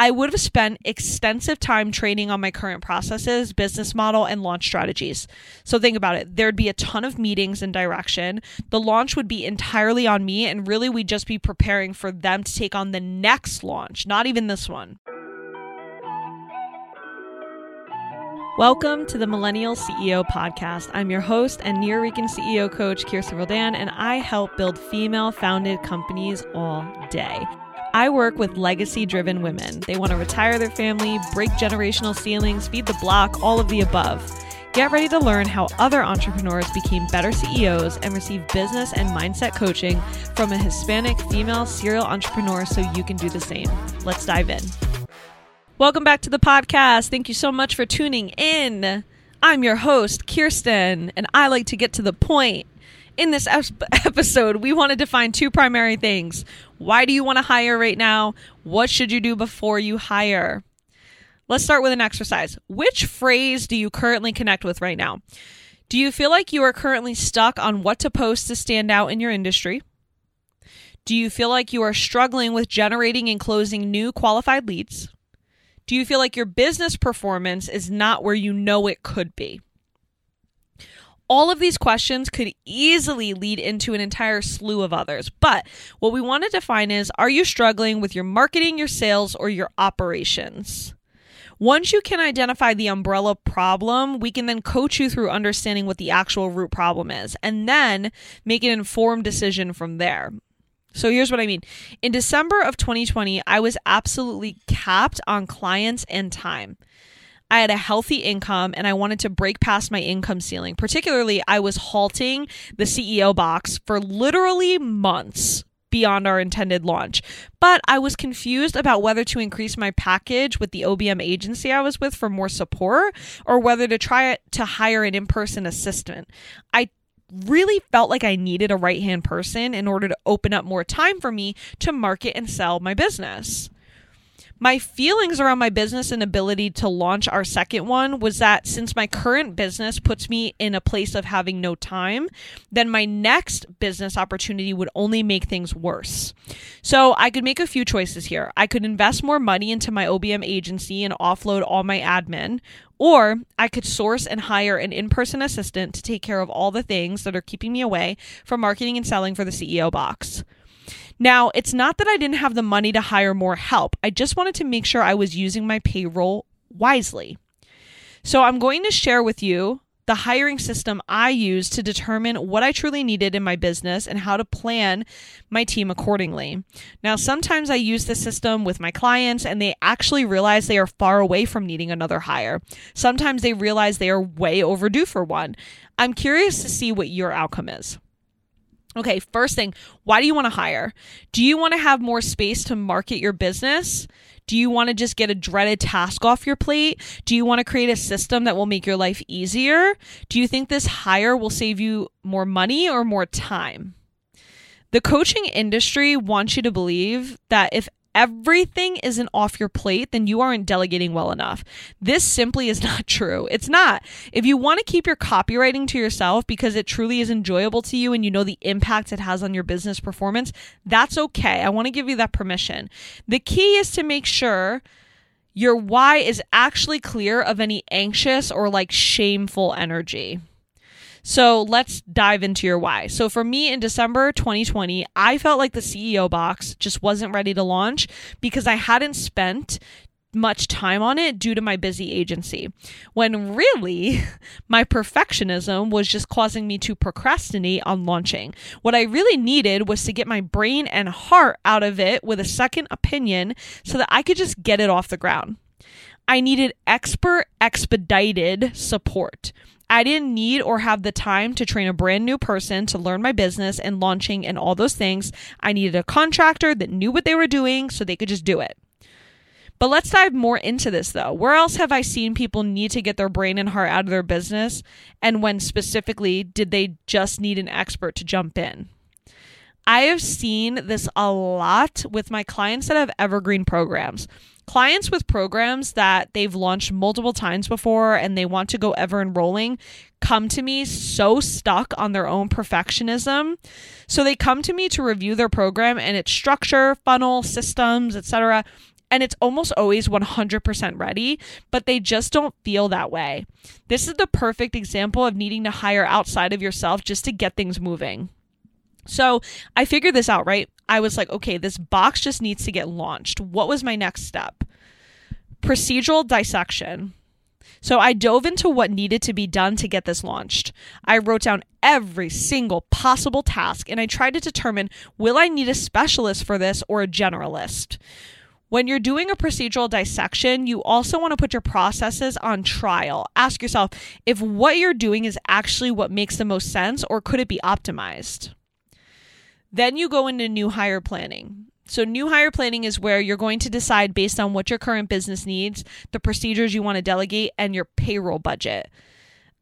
I would have spent extensive time training on my current processes, business model, and launch strategies. So think about it. There'd be a ton of meetings and direction. The launch would be entirely on me, and really we'd just be preparing for them to take on the next launch, not even this one. Welcome to the Millennial CEO Podcast. I'm your host and Nuyorican CEO coach, Kirsten Roldan, and I help build female founded companies all day. I work with legacy driven women. They want to retire their family, break generational ceilings, feed the block, all of the above. Get ready to learn how other entrepreneurs became better CEOs and receive business and mindset coaching from a Hispanic female serial entrepreneur so you can do the same. Let's dive in. Welcome back to the podcast. Thank you so much for tuning in. I'm your host, Kirsten, and I like to get to the point. In this episode, we want to define two primary things. Why do you want to hire right now? What should you do before you hire? Let's start with an exercise. Which phrase do you currently connect with right now? Do you feel like you are currently stuck on what to post to stand out in your industry? Do you feel like you are struggling with generating and closing new qualified leads? Do you feel like your business performance is not where you know it could be? All of these questions could easily lead into an entire slew of others. But what we want to define is are you struggling with your marketing, your sales, or your operations? Once you can identify the umbrella problem, we can then coach you through understanding what the actual root problem is and then make an informed decision from there. So here's what I mean. In December of 2020, I was absolutely capped on clients and time. I had a healthy income and I wanted to break past my income ceiling. Particularly, I was halting the CEO box for literally months beyond our intended launch. But I was confused about whether to increase my package with the OBM agency I was with for more support or whether to try to hire an in person assistant. I really felt like I needed a right hand person in order to open up more time for me to market and sell my business. My feelings around my business and ability to launch our second one was that since my current business puts me in a place of having no time, then my next business opportunity would only make things worse. So I could make a few choices here. I could invest more money into my OBM agency and offload all my admin, or I could source and hire an in person assistant to take care of all the things that are keeping me away from marketing and selling for the CEO box. Now, it's not that I didn't have the money to hire more help, I just wanted to make sure I was using my payroll wisely. So, I'm going to share with you the hiring system I use to determine what I truly needed in my business and how to plan my team accordingly. Now, sometimes I use this system with my clients and they actually realize they are far away from needing another hire. Sometimes they realize they are way overdue for one. I'm curious to see what your outcome is. Okay, first thing, why do you want to hire? Do you want to have more space to market your business? Do you want to just get a dreaded task off your plate? Do you want to create a system that will make your life easier? Do you think this hire will save you more money or more time? The coaching industry wants you to believe that if everything isn't off your plate, then you aren't delegating well enough. This simply is not true. It's not. If you want to keep your copywriting to yourself because it truly is enjoyable to you and you know the impact it has on your business performance, that's okay. I want to give you that permission. The key is to make sure your why is actually clear of any anxious or like shameful energy. So let's dive into your why. So for me in December 2020, I felt like the CEO box just wasn't ready to launch because I hadn't spent much time on it due to my busy agency. When really, my perfectionism was just causing me to procrastinate on launching. What I really needed was to get my brain and heart out of it with a second opinion so that I could just get it off the ground. I needed expert expedited support. I didn't need or have the time to train a brand new person to learn my business and launching and all those things. I needed a contractor that knew what they were doing so they could just do it. But let's dive more into this though. Where else have I seen people need to get their brain and heart out of their business? And when specifically did they just need an expert to jump in? I have seen this a lot with my clients that have evergreen programs clients with programs that they've launched multiple times before and they want to go ever enrolling come to me so stuck on their own perfectionism. So they come to me to review their program and its structure, funnel, systems, etc. and it's almost always 100% ready, but they just don't feel that way. This is the perfect example of needing to hire outside of yourself just to get things moving. So I figured this out, right? I was like, okay, this box just needs to get launched. What was my next step? Procedural dissection. So I dove into what needed to be done to get this launched. I wrote down every single possible task and I tried to determine will I need a specialist for this or a generalist? When you're doing a procedural dissection, you also want to put your processes on trial. Ask yourself if what you're doing is actually what makes the most sense or could it be optimized? Then you go into new hire planning. So, new hire planning is where you're going to decide based on what your current business needs, the procedures you want to delegate, and your payroll budget.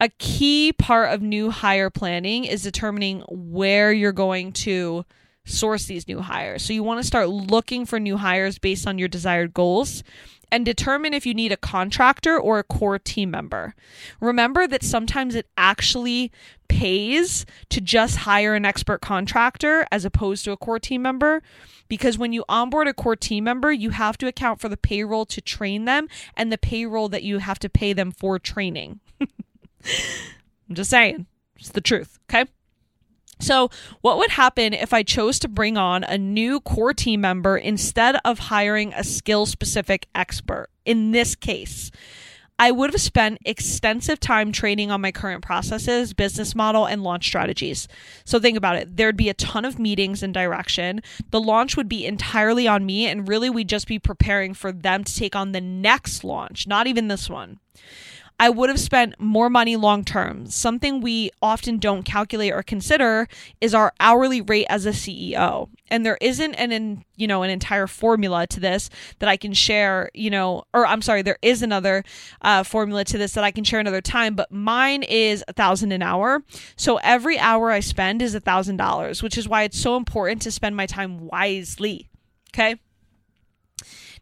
A key part of new hire planning is determining where you're going to source these new hires. So, you want to start looking for new hires based on your desired goals and determine if you need a contractor or a core team member. Remember that sometimes it actually pays to just hire an expert contractor as opposed to a core team member because when you onboard a core team member, you have to account for the payroll to train them and the payroll that you have to pay them for training. I'm just saying, it's the truth, okay? So, what would happen if I chose to bring on a new core team member instead of hiring a skill specific expert? In this case, I would have spent extensive time training on my current processes, business model, and launch strategies. So think about it. There'd be a ton of meetings and direction. The launch would be entirely on me, and really we'd just be preparing for them to take on the next launch, not even this one. I would have spent more money long term. Something we often don't calculate or consider is our hourly rate as a CEO. And there isn't an, you know an entire formula to this that I can share, you know, or I'm sorry, there is another uh, formula to this that I can share another time, but mine is a thousand an hour. So every hour I spend is a thousand dollars, which is why it's so important to spend my time wisely. Okay.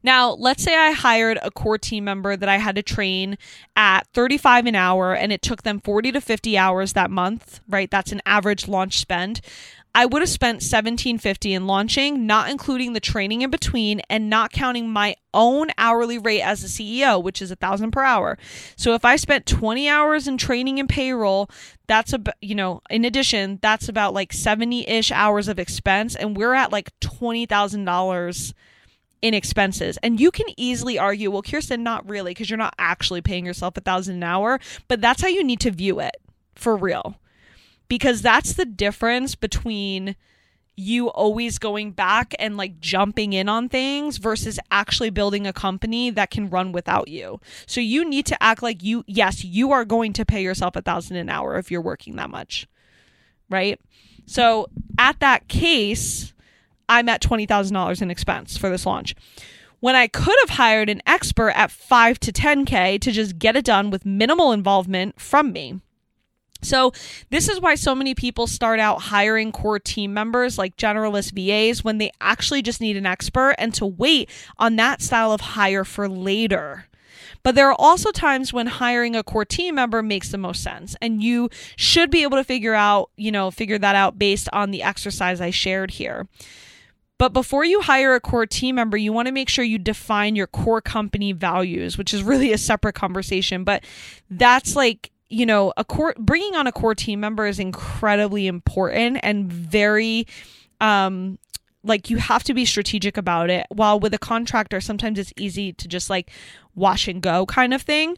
Now, let's say I hired a core team member that I had to train at 35 an hour and it took them 40 to 50 hours that month, right? That's an average launch spend. I would have spent 1750 in launching, not including the training in between and not counting my own hourly rate as a CEO, which is a thousand per hour. So if I spent 20 hours in training and payroll, that's a you know, in addition, that's about like 70-ish hours of expense and we're at like $20,000 in expenses. And you can easily argue, well, Kirsten, not really, because you're not actually paying yourself a thousand an hour, but that's how you need to view it for real. Because that's the difference between you always going back and like jumping in on things versus actually building a company that can run without you. So you need to act like you, yes, you are going to pay yourself a thousand an hour if you're working that much. Right. So at that case, I'm at $20,000 in expense for this launch. When I could have hired an expert at 5 to 10K to just get it done with minimal involvement from me. So, this is why so many people start out hiring core team members like generalist VAs when they actually just need an expert and to wait on that style of hire for later. But there are also times when hiring a core team member makes the most sense. And you should be able to figure out, you know, figure that out based on the exercise I shared here. But before you hire a core team member, you want to make sure you define your core company values, which is really a separate conversation. But that's like, you know, a core bringing on a core team member is incredibly important and very, um, like you have to be strategic about it. While with a contractor, sometimes it's easy to just like wash and go kind of thing.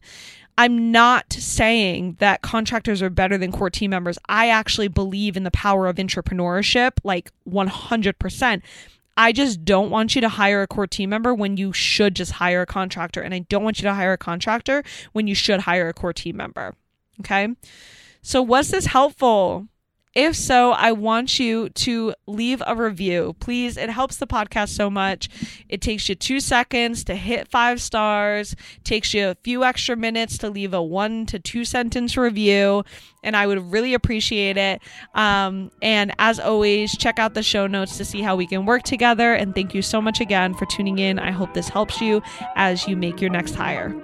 I'm not saying that contractors are better than core team members. I actually believe in the power of entrepreneurship, like 100%. I just don't want you to hire a core team member when you should just hire a contractor. And I don't want you to hire a contractor when you should hire a core team member. Okay. So, was this helpful? If so, I want you to leave a review. Please, it helps the podcast so much. It takes you two seconds to hit five stars, takes you a few extra minutes to leave a one to two sentence review, and I would really appreciate it. Um, and as always, check out the show notes to see how we can work together. And thank you so much again for tuning in. I hope this helps you as you make your next hire.